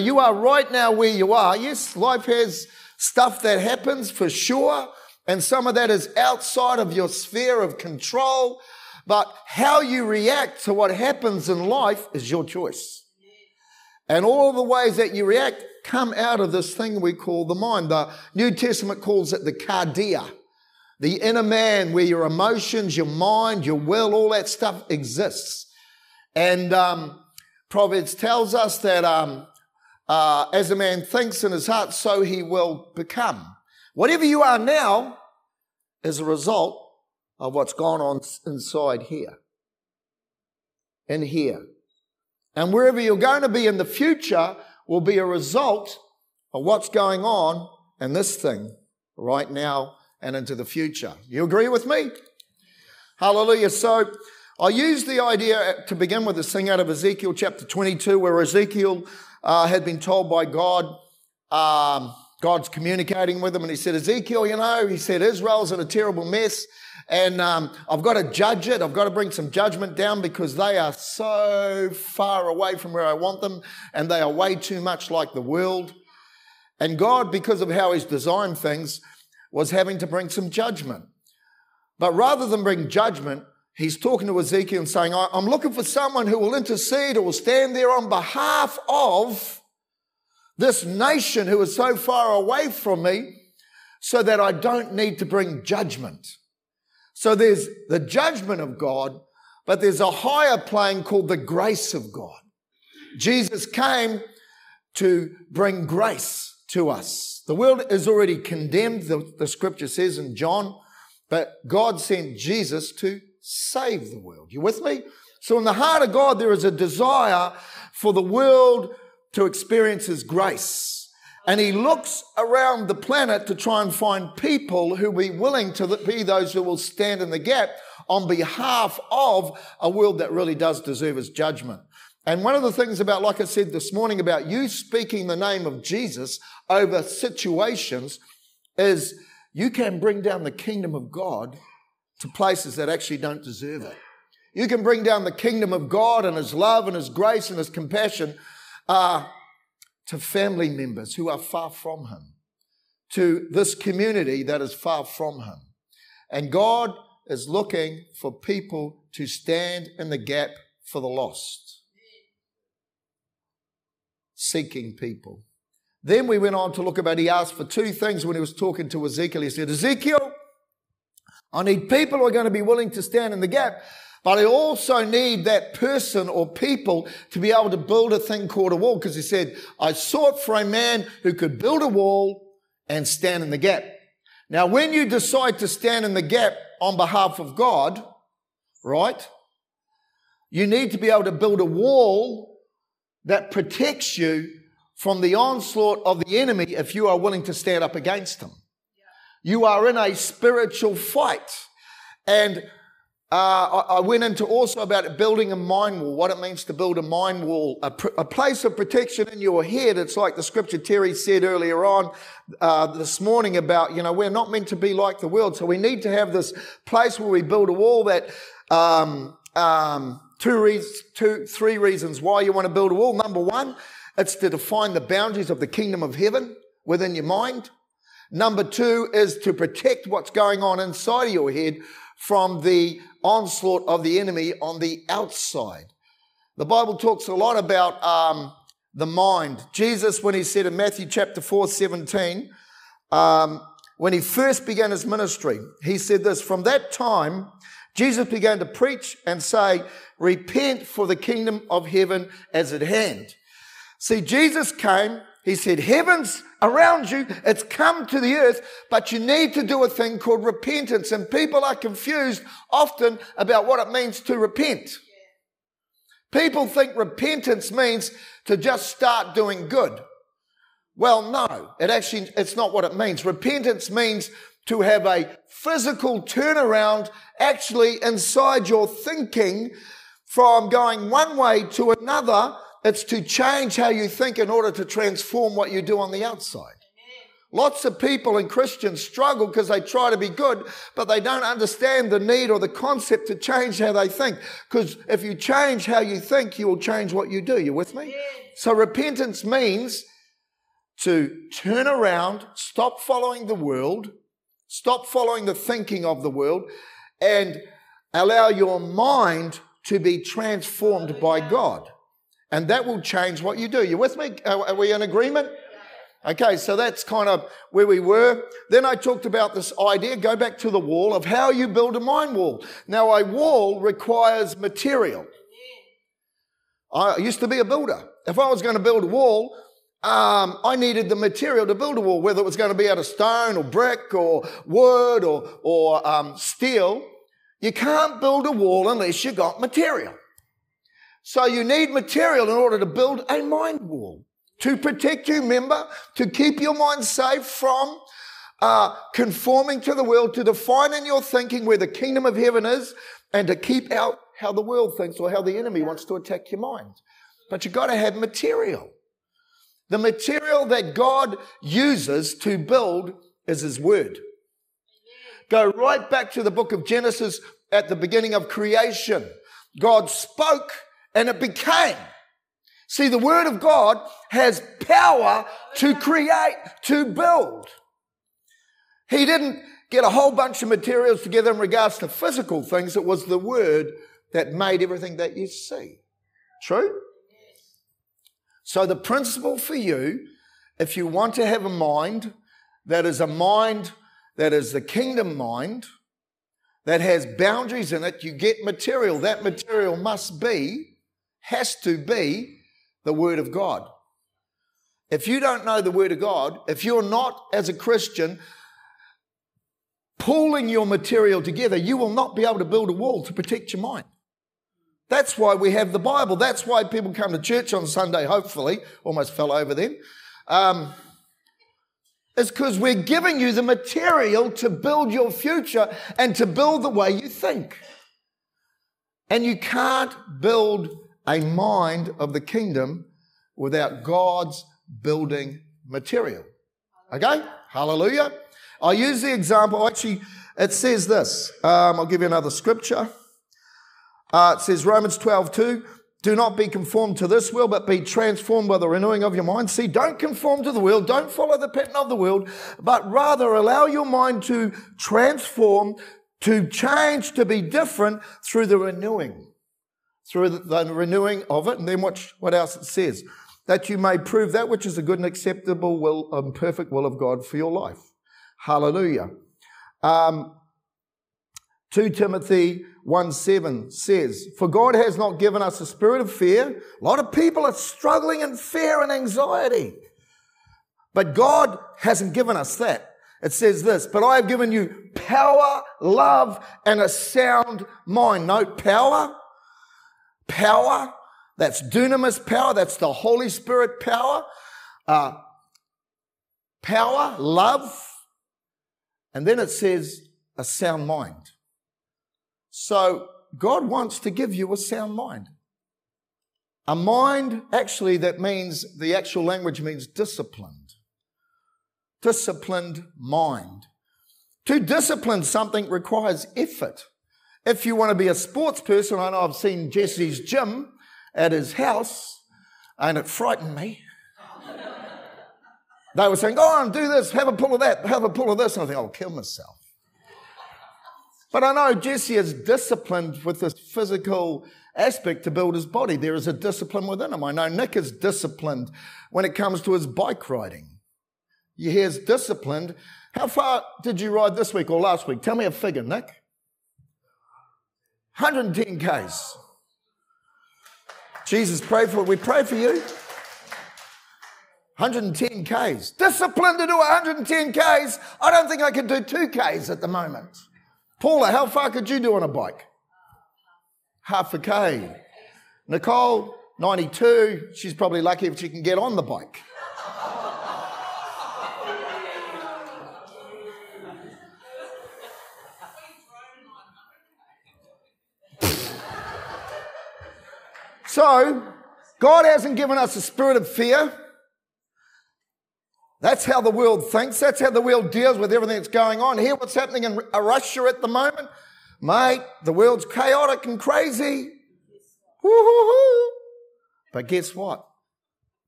You are right now where you are. Yes, life has stuff that happens for sure, and some of that is outside of your sphere of control. But how you react to what happens in life is your choice. And all the ways that you react come out of this thing we call the mind. The New Testament calls it the cardia, the inner man where your emotions, your mind, your will, all that stuff exists. And um, Proverbs tells us that um, uh, as a man thinks in his heart, so he will become. Whatever you are now is a result of what's gone on inside here and here. And wherever you're going to be in the future will be a result of what's going on in this thing right now and into the future. You agree with me? Hallelujah. So I use the idea to begin with this thing out of Ezekiel chapter 22, where Ezekiel uh, had been told by God, um, God's communicating with him, and he said, Ezekiel, you know, he said, Israel's in a terrible mess, and um, I've got to judge it. I've got to bring some judgment down because they are so far away from where I want them, and they are way too much like the world. And God, because of how he's designed things, was having to bring some judgment. But rather than bring judgment, he's talking to Ezekiel and saying, I'm looking for someone who will intercede or will stand there on behalf of this nation who is so far away from me so that I don't need to bring judgment. So there's the judgment of God, but there's a higher plane called the grace of God. Jesus came to bring grace to us. The world is already condemned, the, the scripture says in John, but God sent Jesus to save the world. You with me? So in the heart of God, there is a desire for the world to experience His grace. And He looks around the planet to try and find people who will be willing to be those who will stand in the gap on behalf of a world that really does deserve His judgment. And one of the things about, like I said this morning, about you speaking the name of Jesus over situations is you can bring down the kingdom of God to places that actually don't deserve it. You can bring down the kingdom of God and His love and His grace and His compassion uh, to family members who are far from Him, to this community that is far from Him. And God is looking for people to stand in the gap for the lost, seeking people. Then we went on to look about, he asked for two things when he was talking to Ezekiel. He said, Ezekiel, I need people who are going to be willing to stand in the gap. But I also need that person or people to be able to build a thing called a wall because he said, I sought for a man who could build a wall and stand in the gap. Now, when you decide to stand in the gap on behalf of God, right, you need to be able to build a wall that protects you from the onslaught of the enemy if you are willing to stand up against him. You are in a spiritual fight. And uh, I, went into also about building a mind wall, what it means to build a mind wall, a, pr- a place of protection in your head. It's like the scripture Terry said earlier on uh, this morning about, you know, we're not meant to be like the world. So we need to have this place where we build a wall that, um, um, two reasons, two, three reasons why you want to build a wall. Number one, it's to define the boundaries of the kingdom of heaven within your mind. Number two is to protect what's going on inside of your head from the onslaught of the enemy on the outside. The Bible talks a lot about um, the mind. Jesus, when he said in Matthew chapter 4, 17, um, when he first began his ministry, he said this From that time, Jesus began to preach and say, Repent, for the kingdom of heaven is at hand. See, Jesus came, he said, Heaven's around you. It's come to the earth, but you need to do a thing called repentance. And people are confused often about what it means to repent. People think repentance means to just start doing good. Well, no, it actually, it's not what it means. Repentance means to have a physical turnaround actually inside your thinking from going one way to another it's to change how you think in order to transform what you do on the outside. Lots of people and Christians struggle because they try to be good, but they don't understand the need or the concept to change how they think. Because if you change how you think, you will change what you do. You with me? So repentance means to turn around, stop following the world, stop following the thinking of the world, and allow your mind to be transformed by God. And that will change what you do. You with me? Are we in agreement? Okay, so that's kind of where we were. Then I talked about this idea, go back to the wall, of how you build a mind wall. Now, a wall requires material. I used to be a builder. If I was going to build a wall, um, I needed the material to build a wall, whether it was going to be out of stone or brick or wood or, or um, steel. You can't build a wall unless you got material. So you need material in order to build a mind wall to protect you, remember, to keep your mind safe from uh, conforming to the world, to define in your thinking where the kingdom of heaven is, and to keep out how the world thinks or how the enemy wants to attack your mind. But you've got to have material. The material that God uses to build is His Word. Go right back to the book of Genesis at the beginning of creation. God spoke and it became. See, the Word of God has power to create, to build. He didn't get a whole bunch of materials together in regards to physical things. It was the Word that made everything that you see. True? So the principle for you, if you want to have a mind that is a mind that is the kingdom mind, that has boundaries in it, you get material. That material must be, has to be the Word of God. If you don't know the Word of God, if you're not, as a Christian, pulling your material together, you will not be able to build a wall to protect your mind. That's why we have the Bible. That's why people come to church on Sunday, hopefully. Almost fell over then. Um, it's because we're giving you the material to build your future and to build the way you think. And you can't build a mind of the kingdom without God's building material. Okay? Hallelujah. I use the example, actually, it says this. Um, I'll give you another scripture. Uh, it says Romans 12, 2. Do not be conformed to this world, but be transformed by the renewing of your mind. See, don't conform to the world. Don't follow the pattern of the world, but rather allow your mind to transform, to change, to be different through the renewing through the renewing of it. And then watch what else it says. That you may prove that which is a good and acceptable will and perfect will of God for your life. Hallelujah. Um, 2 Timothy 1 7 says, For God has not given us a spirit of fear. A lot of people are struggling in fear and anxiety. But God hasn't given us that. It says this, but I have given you power, love, and a sound mind. Note power, power. That's dunamis power. That's the Holy Spirit power. Uh, power, love. And then it says a sound mind. So God wants to give you a sound mind. A mind, actually, that means, the actual language means disciplined. Disciplined mind. To discipline something requires effort. If you want to be a sports person, I know I've seen Jesse's gym at his house, and it frightened me. they were saying, Go on, do this, have a pull of that, have a pull of this. And I think, I'll kill myself. But I know Jesse is disciplined with this physical aspect to build his body. There is a discipline within him. I know Nick is disciplined when it comes to his bike riding. He is disciplined. How far did you ride this week or last week? Tell me a figure, Nick. 110 Ks. Jesus, pray for it. we pray for you. 110 Ks. Disciplined to do 110 Ks. I don't think I can do 2 Ks at the moment. Paula, how far could you do on a bike? Half a K. Nicole, 92. She's probably lucky if she can get on the bike. So, God hasn't given us a spirit of fear. That's how the world thinks. That's how the world deals with everything that's going on. Hear what's happening in Russia at the moment? Mate, the world's chaotic and crazy. Woo-hoo-hoo. But guess what?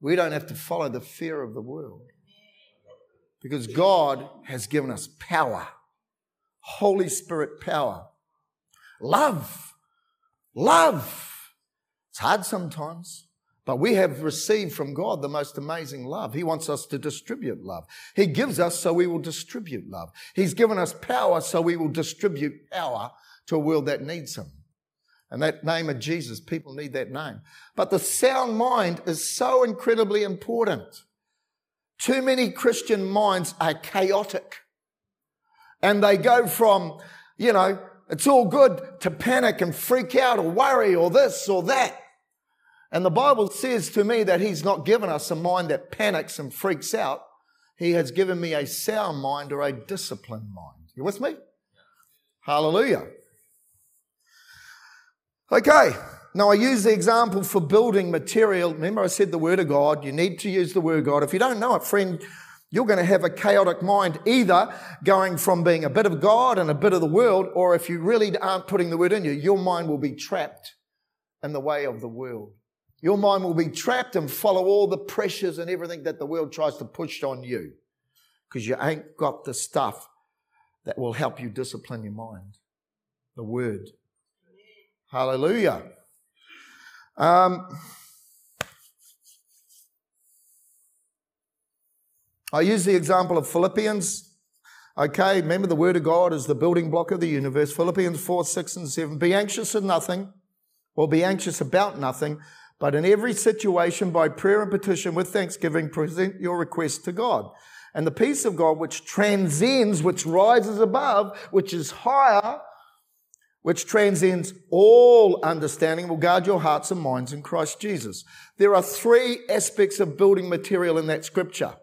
We don't have to follow the fear of the world. Because God has given us power. Holy Spirit power. Love. Love. It's hard sometimes. But we have received from God the most amazing love. He wants us to distribute love. He gives us so we will distribute love. He's given us power so we will distribute power to a world that needs Him. And that name of Jesus, people need that name. But the sound mind is so incredibly important. Too many Christian minds are chaotic. And they go from, you know, it's all good to panic and freak out or worry or this or that. And the Bible says to me that He's not given us a mind that panics and freaks out. He has given me a sound mind or a disciplined mind. You with me? Hallelujah. Okay. Now I use the example for building material. Remember I said the word of God. You need to use the word of God. If you don't know it, friend, you're going to have a chaotic mind, either going from being a bit of God and a bit of the world, or if you really aren't putting the word in you, your mind will be trapped in the way of the world. Your mind will be trapped and follow all the pressures and everything that the world tries to push on you because you ain't got the stuff that will help you discipline your mind. The word. Hallelujah. Um, I use the example of Philippians. Okay, remember the word of God is the building block of the universe. Philippians 4, 6, and 7. Be anxious for nothing, or be anxious about nothing, but in every situation, by prayer and petition with thanksgiving, present your requests to God. And the peace of God, which transcends, which rises above, which is higher, which transcends all understanding, will guard your hearts and minds in Christ Jesus. There are three aspects of building material in that scripture.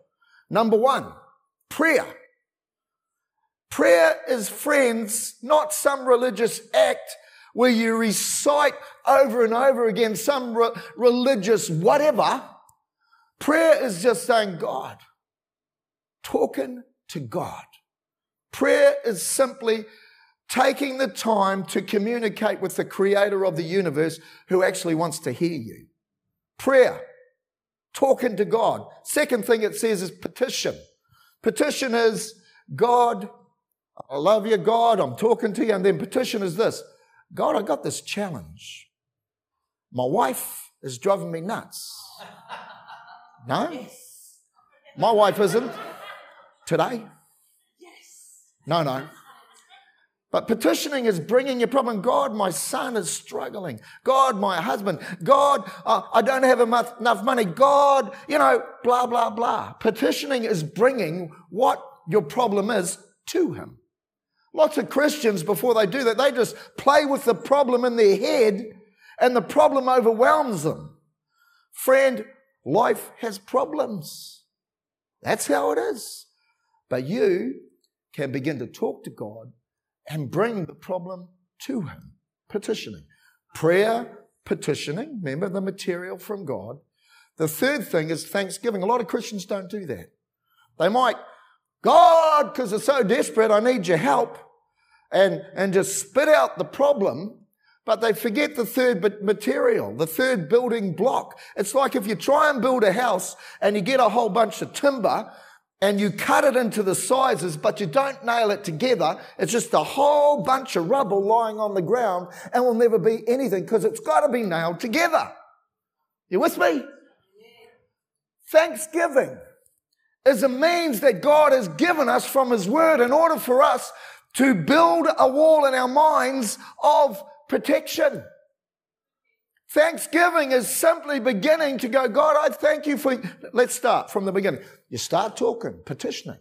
Number one, prayer. Prayer is, friends, not some religious act where you recite over and over again some re- religious whatever. Prayer is just saying, God, talking to God. Prayer is simply taking the time to communicate with the creator of the universe who actually wants to hear you. Prayer, talking to God. Second thing it says is petition. Petition is, God, I love you, God, I'm talking to you. And then petition is this God, I got this challenge. My wife is driving me nuts. No? Yes. My wife isn't. Today? Yes. No, no. But petitioning is bringing your problem. God, my son is struggling. God, my husband. God, uh, I don't have enough money. God, you know, blah, blah, blah. Petitioning is bringing what your problem is to him. Lots of Christians, before they do that, they just play with the problem in their head and the problem overwhelms them. Friend, life has problems. That's how it is. But you can begin to talk to God and bring the problem to Him. Petitioning. Prayer, petitioning. Remember the material from God. The third thing is thanksgiving. A lot of Christians don't do that. They might, God, because they're so desperate, I need your help and, and just spit out the problem, but they forget the third material, the third building block. It's like if you try and build a house and you get a whole bunch of timber and you cut it into the sizes, but you don't nail it together. It's just a whole bunch of rubble lying on the ground and will never be anything because it's got to be nailed together. You with me? Thanksgiving is a means that God has given us from His Word in order for us to build a wall in our minds of protection. Thanksgiving is simply beginning to go, God, I thank you for, let's start from the beginning. You start talking, petitioning.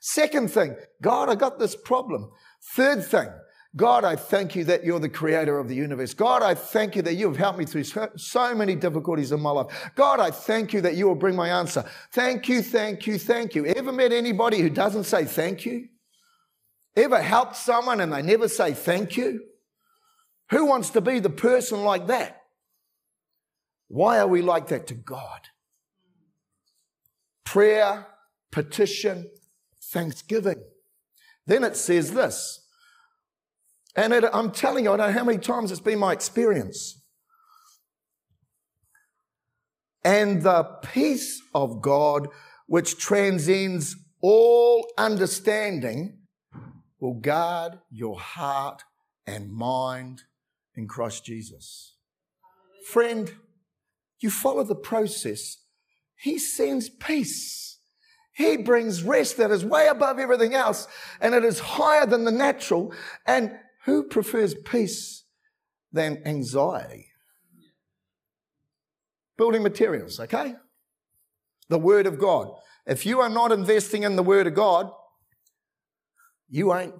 Second thing, God, I got this problem. Third thing, God, I thank you that you're the creator of the universe. God, I thank you that you have helped me through so many difficulties in my life. God, I thank you that you will bring my answer. Thank you, thank you, thank you. Ever met anybody who doesn't say thank you? Ever helped someone and they never say thank you? Who wants to be the person like that? Why are we like that to God? Prayer, petition, thanksgiving. Then it says this, and it, I'm telling you, I don't know how many times it's been my experience. And the peace of God, which transcends all understanding, will guard your heart and mind in Christ Jesus. Friend, you follow the process. He sends peace. He brings rest that is way above everything else and it is higher than the natural. And who prefers peace than anxiety? Building materials, okay? The Word of God. If you are not investing in the Word of God, you ain't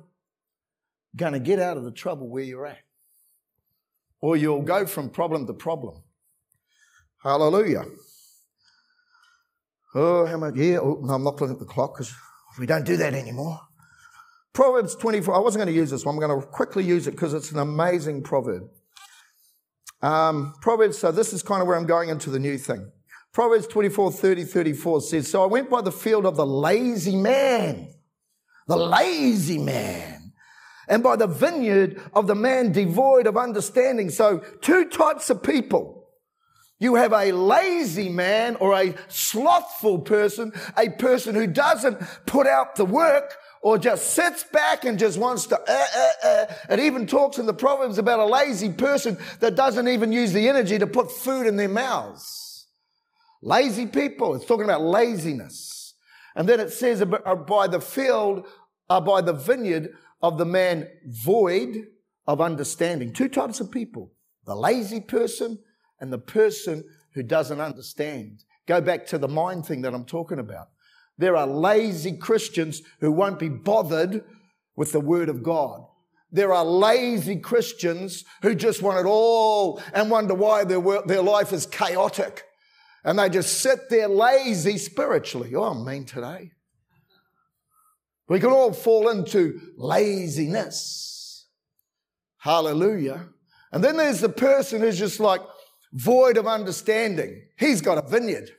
going to get out of the trouble where you're at. Or you'll go from problem to problem. Hallelujah. Oh, how much? Yeah, oh, no, I'm not looking at the clock because we don't do that anymore. Proverbs 24. I wasn't going to use this one. I'm going to quickly use it because it's an amazing proverb. Um, Proverbs, so this is kind of where I'm going into the new thing. Proverbs 24, 30, 34 says, So I went by the field of the lazy man, the lazy man, and by the vineyard of the man devoid of understanding. So two types of people. You have a lazy man or a slothful person, a person who doesn't put out the work or just sits back and just wants to, uh, uh, uh. It even talks in the Proverbs about a lazy person that doesn't even use the energy to put food in their mouths. Lazy people. It's talking about laziness. And then it says uh, by the field, uh, by the vineyard of the man void of understanding. Two types of people. The lazy person and the person who doesn't understand. Go back to the mind thing that I'm talking about. There are lazy Christians who won't be bothered with the word of God. There are lazy Christians who just want it all and wonder why their, their life is chaotic. And they just sit there lazy spiritually. Oh, I'm mean today. We can all fall into laziness. Hallelujah. And then there's the person who's just like void of understanding. He's got a vineyard.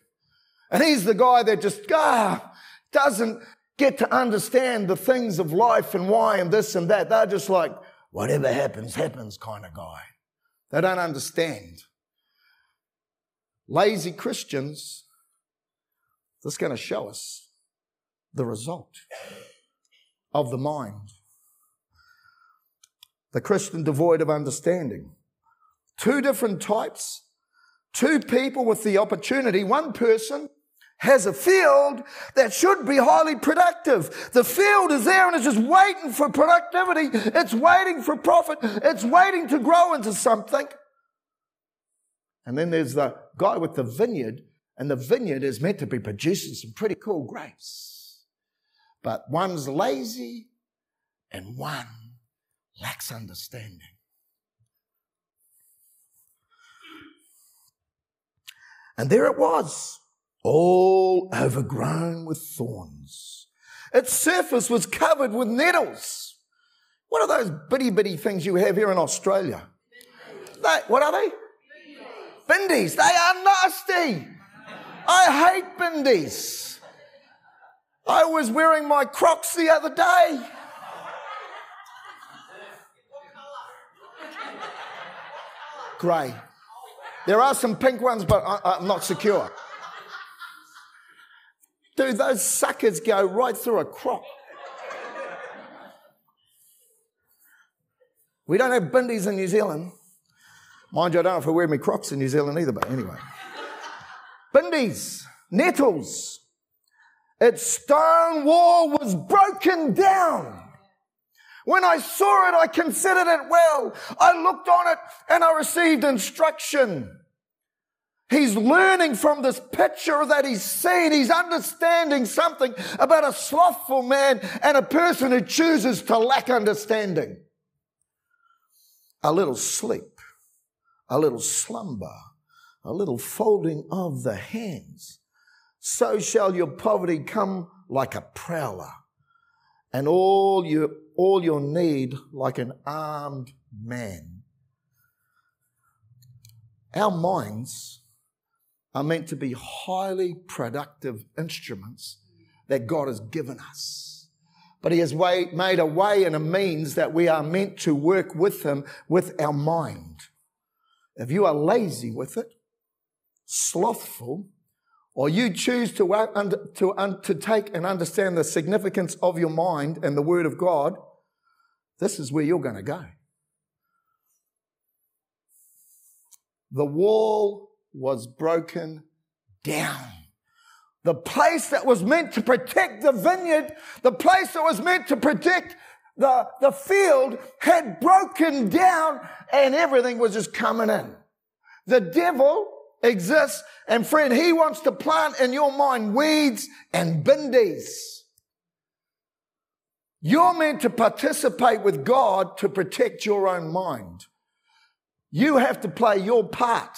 And he's the guy that just, ah, doesn't get to understand the things of life and why and this and that. They're just like, whatever happens, happens kind of guy. They don't understand. Lazy Christians, that's going to show us the result of the mind. The Christian devoid of understanding. Two different types, two people with the opportunity. One person has a field that should be highly productive. The field is there and it's just waiting for productivity. It's waiting for profit. It's waiting to grow into something. And then there's the guy with the vineyard, and the vineyard is meant to be producing some pretty cool grapes. But one's lazy and one lacks understanding. And there it was, all overgrown with thorns. Its surface was covered with nettles. What are those bitty bitty things you have here in Australia? They, what are they? Bindies, they are nasty. I hate bindies. I was wearing my Crocs the other day. Grey. There are some pink ones, but I, am not secure. Dude, those suckers go right through a croc. We don't have bindies in New Zealand. Mind you, I don't know if I wear my crocs in New Zealand either, but anyway. Bindies, nettles. Its stone wall was broken down. When I saw it, I considered it well. I looked on it and I received instruction. He's learning from this picture that he's seen. He's understanding something about a slothful man and a person who chooses to lack understanding. A little sleep a little slumber, a little folding of the hands. So shall your poverty come like a prowler, and all your, all your need like an armed man. Our minds are meant to be highly productive instruments that God has given us. But He has way, made a way and a means that we are meant to work with Him with our mind. If you are lazy with it, slothful, or you choose to, to, to take and understand the significance of your mind and the Word of God, this is where you're going to go. The wall was broken down. The place that was meant to protect the vineyard, the place that was meant to protect the, the field had broken down and everything was just coming in. The devil exists and friend, he wants to plant in your mind weeds and bindies. You're meant to participate with God to protect your own mind. You have to play your part.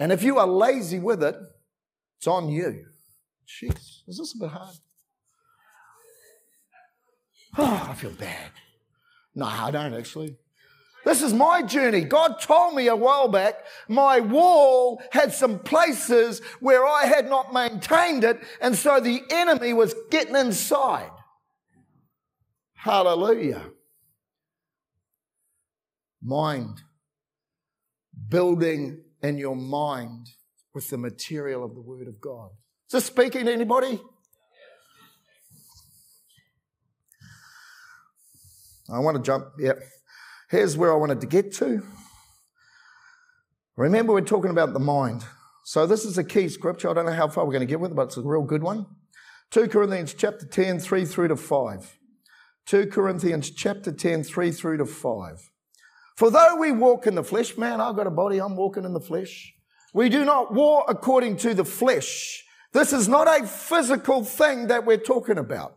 And if you are lazy with it, it's on you. Jeez, is this a bit hard? Oh, I feel bad. No, I don't actually. This is my journey. God told me a while back my wall had some places where I had not maintained it, and so the enemy was getting inside. Hallelujah. Mind. Building in your mind with the material of the Word of God. Is this speaking to anybody? I want to jump. Yep. Here's where I wanted to get to. Remember, we're talking about the mind. So this is a key scripture. I don't know how far we're going to get with it, but it's a real good one. 2 Corinthians chapter 10, 3 through to 5. 2 Corinthians chapter 10, 3 through to 5. For though we walk in the flesh, man, I've got a body, I'm walking in the flesh. We do not war according to the flesh. This is not a physical thing that we're talking about.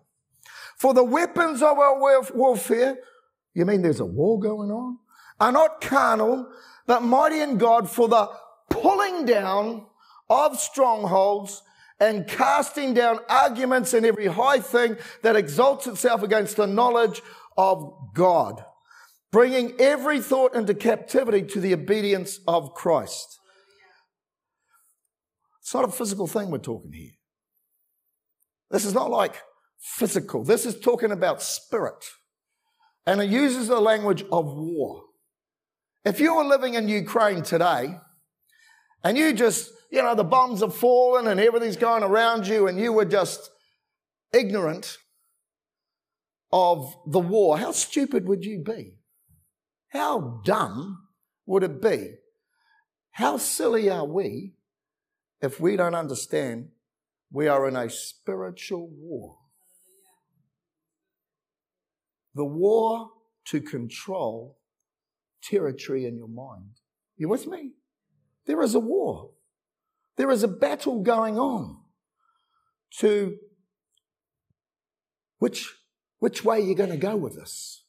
For the weapons of our warfare, you mean there's a war going on? Are not carnal, but mighty in God for the pulling down of strongholds and casting down arguments and every high thing that exalts itself against the knowledge of God, bringing every thought into captivity to the obedience of Christ. It's not a physical thing we're talking here. This is not like physical. This is talking about spirit. And it uses the language of war. If you were living in Ukraine today and you just, you know, the bombs have fallen and everything's going around you and you were just ignorant of the war, how stupid would you be? How dumb would it be? How silly are we if we don't understand we are in a spiritual war? The war to control territory in your mind. You with me? There is a war. There is a battle going on to which, which way you're going to go with this?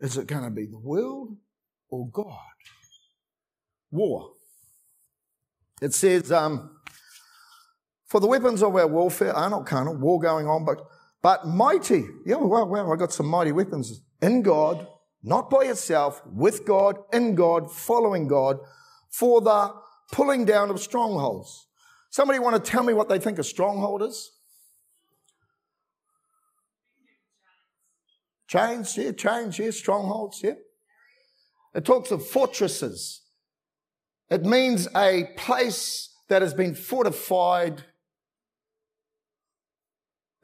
Is it going to be the world or God? War. It says, um, for the weapons of our warfare are not carnal, war going on, but but mighty. Yeah, well, well, I got some mighty weapons in God, not by itself, with God, in God, following God, for the pulling down of strongholds. Somebody want to tell me what they think a stronghold is? Chains, yeah, chains, yeah, strongholds, yeah. It talks of fortresses. It means a place that has been fortified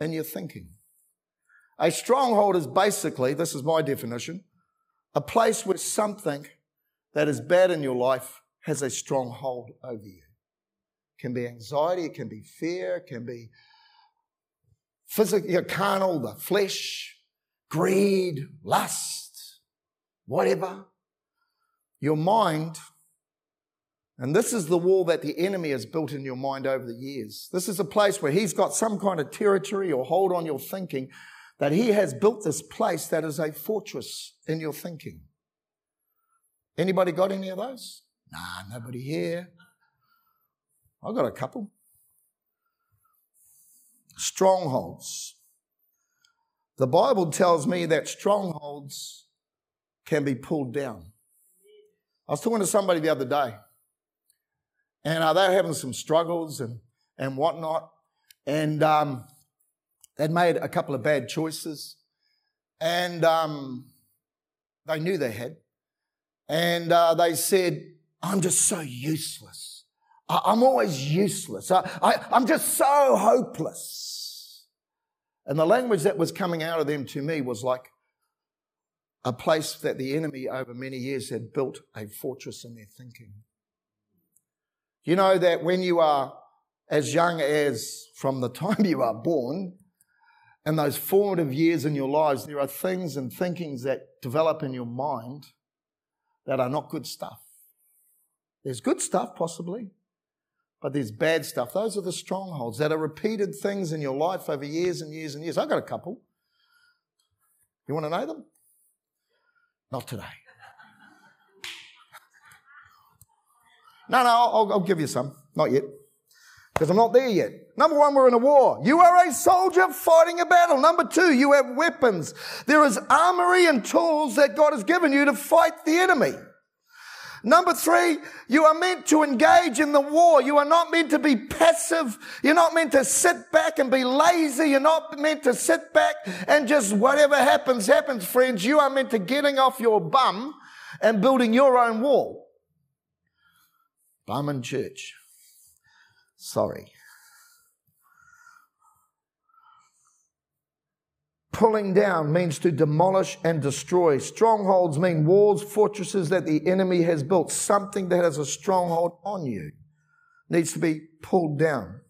in your thinking. A stronghold is basically, this is my definition, a place where something that is bad in your life has a stronghold over you. It can be anxiety, it can be fear, it can be physical, carnal, the flesh, greed, lust, whatever. Your mind and this is the wall that the enemy has built in your mind over the years. This is a place where he's got some kind of territory or hold on your thinking that he has built this place that is a fortress in your thinking. Anybody got any of those? Nah, nobody here. I got a couple. Strongholds. The Bible tells me that strongholds can be pulled down. I was talking to somebody the other day and uh, they're having some struggles and, and whatnot. And um, they'd made a couple of bad choices. And um, they knew they had. And uh, they said, I'm just so useless. I- am always useless. I, I, I'm just so hopeless. And the language that was coming out of them to me was like a place that the enemy over many years had built a fortress in their thinking. You know that when you are as young as from the time you are born, and those formative years in your lives, there are things and thinkings that develop in your mind that are not good stuff. There's good stuff, possibly, but there's bad stuff. Those are the strongholds that are repeated things in your life over years and years and years. I've got a couple. You want to know them? Not today. No, no, I'll, I'll give you some. Not yet. Because I'm not there yet. Number one, we're in a war. You are a soldier fighting a battle. Number two, you have weapons. There is armory and tools that God has given you to fight the enemy. Number three, you are meant to engage in the war. You are not meant to be passive. You're not meant to sit back and be lazy. You're not meant to sit back and just whatever happens, happens, friends. You are meant to getting off your bum and building your own wall. Bum and church. Sorry. Pulling down means to demolish and destroy. Strongholds mean walls, fortresses that the enemy has built. Something that has a stronghold on you needs to be pulled down.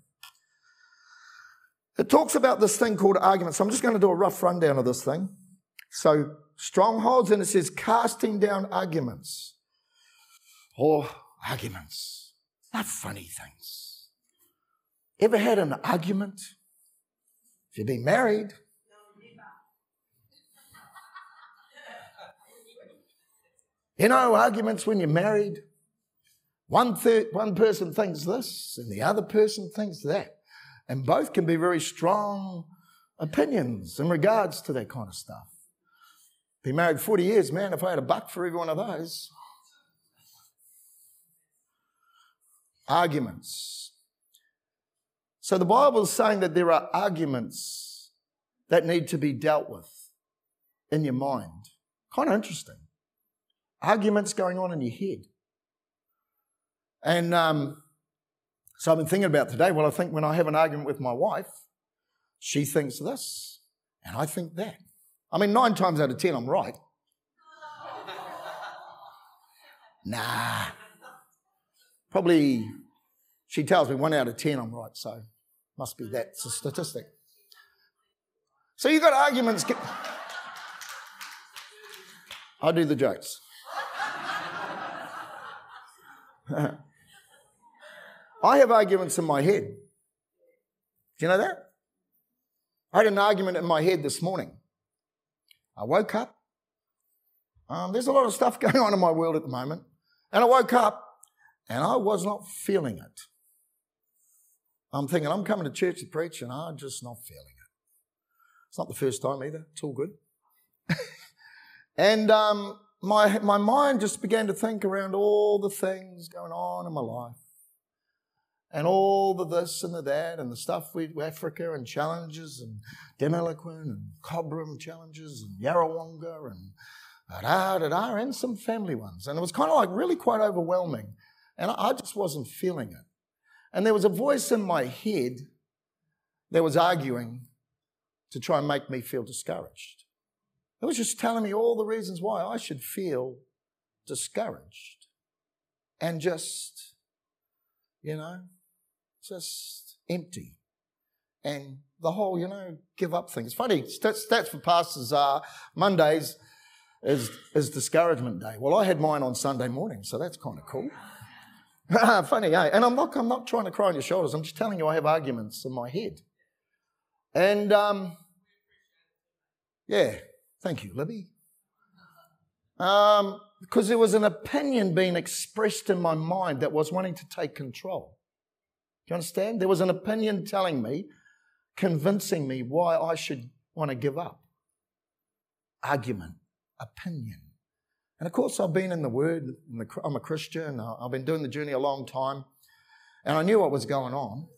It talks about this thing called arguments. So I'm just going to do a rough rundown of this thing. So strongholds, and it says casting down arguments or arguments, not funny things. Ever had an argument? If you've been married, You know, arguments when you're married, one, third, one person thinks this and the other person thinks that. And both can be very strong opinions in regards to that kind of stuff. Been married 40 years, man, if I had a buck for every one of those. Arguments. So the Bible is saying that there are arguments that need to be dealt with in your mind. Kind of interesting arguments going on in your head. And um, so I've been thinking about today. Well, I think when I have an argument with my wife, she thinks this, and I think that. I mean, nine times out of ten, I'm right. nah. Probably, she tells me one out of ten I'm right, so must be that's a statistic. So you've got arguments. I do the jokes. I have arguments in my head. Do you know that? I had an argument in my head this morning. I woke up. Um, there's a lot of stuff going on in my world at the moment. And I woke up and I was not feeling it. I'm thinking, I'm coming to church to preach and I'm just not feeling it. It's not the first time either. It's all good. and um, my, my mind just began to think around all the things going on in my life. And all the this and the that and the stuff with Africa and challenges and Deniliquin and Cobram challenges and Yarrawonga and da da da and some family ones. And it was kind of like really quite overwhelming. And I just wasn't feeling it. And there was a voice in my head that was arguing to try and make me feel discouraged. It was just telling me all the reasons why I should feel discouraged and just, you know, just empty. And the whole, you know, give up thing. It's funny, stats, for pastors are Mondays is, is discouragement day. Well, I had mine on Sunday morning, so that's kind of cool. funny, eh? And I'm not, I'm not trying to cry on your shoulders. I'm just telling you I have arguments in my head. And, um, yeah, Thank you, Libby. Um, because there was an opinion being expressed in my mind that was wanting to take control. Do you understand? There was an opinion telling me, convincing me why I should want to give up. Argument, opinion. And of course, I've been in the Word, I'm a Christian, uh, I've been doing the journey a long time, and I knew what was going on.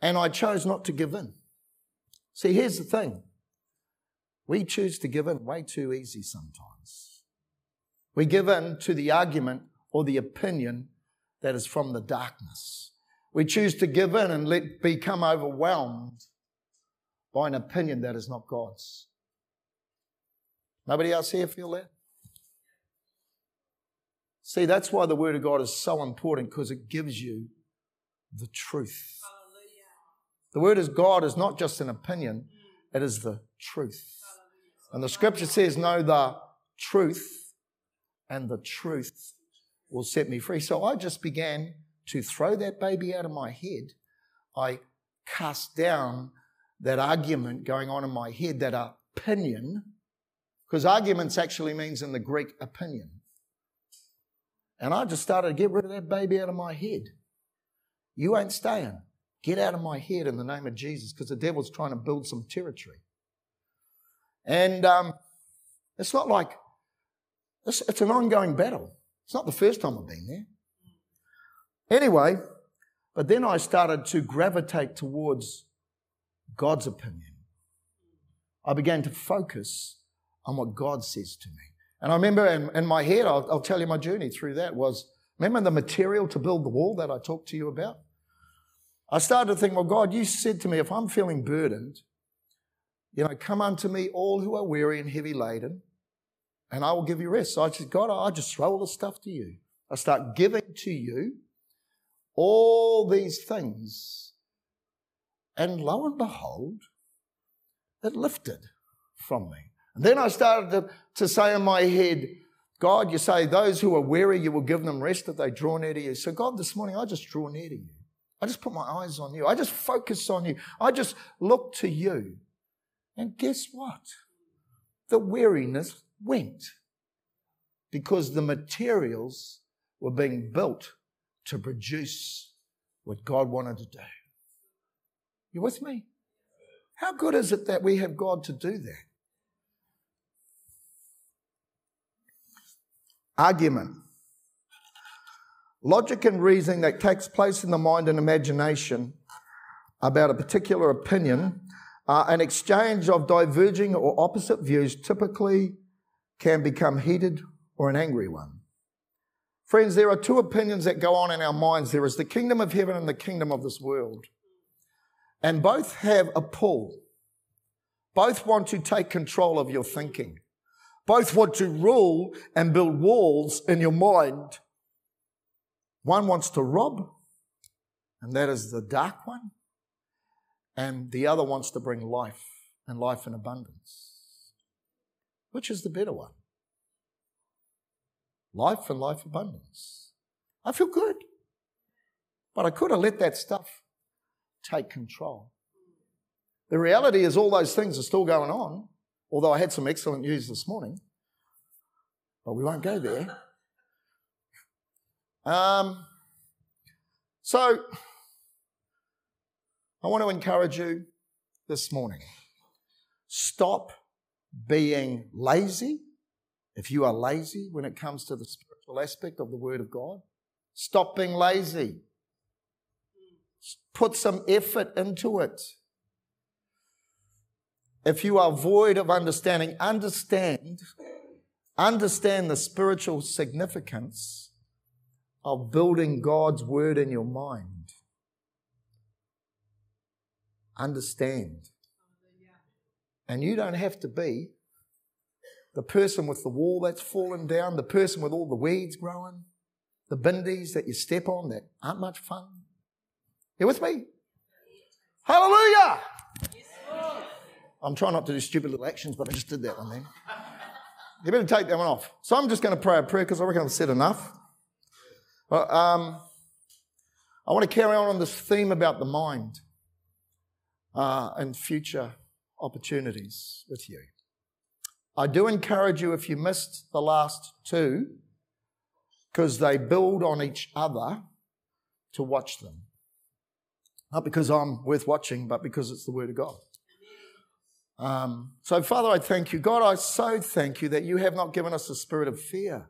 And I chose not to give in. See, here's the thing. We choose to give in way too easy sometimes. We give in to the argument or the opinion that is from the darkness. We choose to give in and let become overwhelmed by an opinion that is not God's. Nobody else here feel that? See, that's why the Word of God is so important because it gives you the truth. The Word of God is not just an opinion, it is the truth. And the scripture says, Know the truth, and the truth will set me free. So I just began to throw that baby out of my head. I cast down that argument going on in my head, that opinion, because arguments actually means in the Greek opinion. And I just started to get rid of that baby out of my head. You ain't staying. Get out of my head in the name of Jesus because the devil's trying to build some territory. And um, it's not like, it's, it's an ongoing battle. It's not the first time I've been there. Anyway, but then I started to gravitate towards God's opinion. I began to focus on what God says to me. And I remember in, in my head, I'll, I'll tell you my journey through that was remember the material to build the wall that I talked to you about? I started to think, well, God, you said to me, if I'm feeling burdened, you know, come unto me, all who are weary and heavy laden, and I will give you rest. So I said, God, I just throw all this stuff to you. I start giving to you all these things. And lo and behold, it lifted from me. And then I started to, say in my head, God, you say those who are weary, you will give them rest if they draw near to you. So, God, this morning, I just draw near to you. I just put my eyes on you. I just focus on you. I just look to you. And guess what? The weariness went because the materials were being built to produce what God wanted to do. You with me? How good is it that we have God to do that? Argument. Logic and reasoning that takes place in the mind and imagination about a particular opinion, uh, an exchange of diverging or opposite views typically can become heated or an angry one. Friends, there are two opinions that go on in our minds. There is the kingdom of heaven and the kingdom of this world. And both have a pull. Both want to take control of your thinking. Both want to rule and build walls in your mind. One wants to rob, and that is the dark one. And the other wants to bring life and life in abundance. Which is the better one? Life and life abundance. I feel good. But I could have let that stuff take control. The reality is, all those things are still going on. Although I had some excellent news this morning, but we won't go there. Um, so, I want to encourage you this morning. Stop being lazy. If you are lazy when it comes to the spiritual aspect of the Word of God, stop being lazy. Put some effort into it. If you are void of understanding, understand, understand the spiritual significance of building God's word in your mind. Understand. And you don't have to be the person with the wall that's fallen down, the person with all the weeds growing, the bindies that you step on that aren't much fun. You with me? Hallelujah! I'm trying not to do stupid little actions, but I just did that one then. You better take that one off. So I'm just going to pray a prayer because I reckon I've said enough. Well, um, I want to carry on on this theme about the mind uh, and future opportunities with you. I do encourage you if you missed the last two, because they build on each other, to watch them. Not because I'm worth watching, but because it's the Word of God. Um, so, Father, I thank you. God, I so thank you that you have not given us a spirit of fear.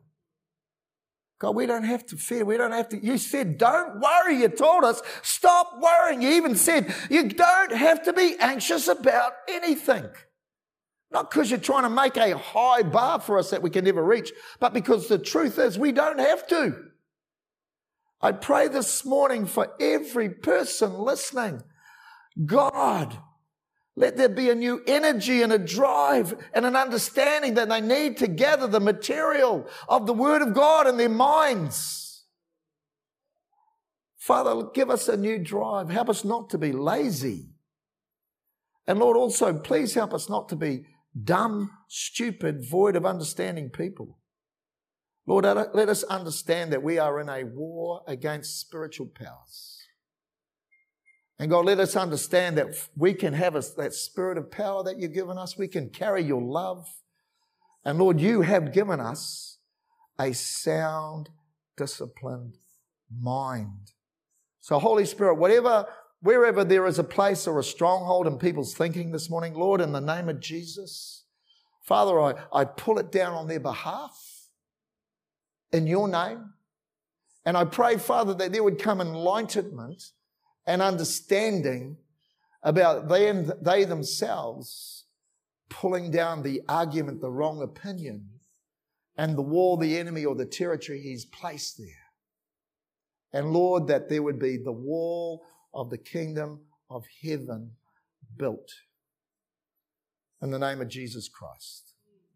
God, we don't have to fear. We don't have to. You said, don't worry. You told us, stop worrying. You even said, you don't have to be anxious about anything. Not because you're trying to make a high bar for us that we can never reach, but because the truth is we don't have to. I pray this morning for every person listening. God, let there be a new energy and a drive and an understanding that they need to gather the material of the Word of God in their minds. Father, give us a new drive. Help us not to be lazy. And Lord, also, please help us not to be dumb, stupid, void of understanding people. Lord, let us understand that we are in a war against spiritual powers. And God, let us understand that we can have a, that spirit of power that you've given us. We can carry your love. And Lord, you have given us a sound, disciplined mind. So, Holy Spirit, whatever, wherever there is a place or a stronghold in people's thinking this morning, Lord, in the name of Jesus, Father, I, I pull it down on their behalf in your name. And I pray, Father, that there would come enlightenment and understanding about them, they themselves pulling down the argument, the wrong opinion, and the wall, the enemy, or the territory he's placed there. And Lord, that there would be the wall of the kingdom of heaven built in the name of Jesus Christ.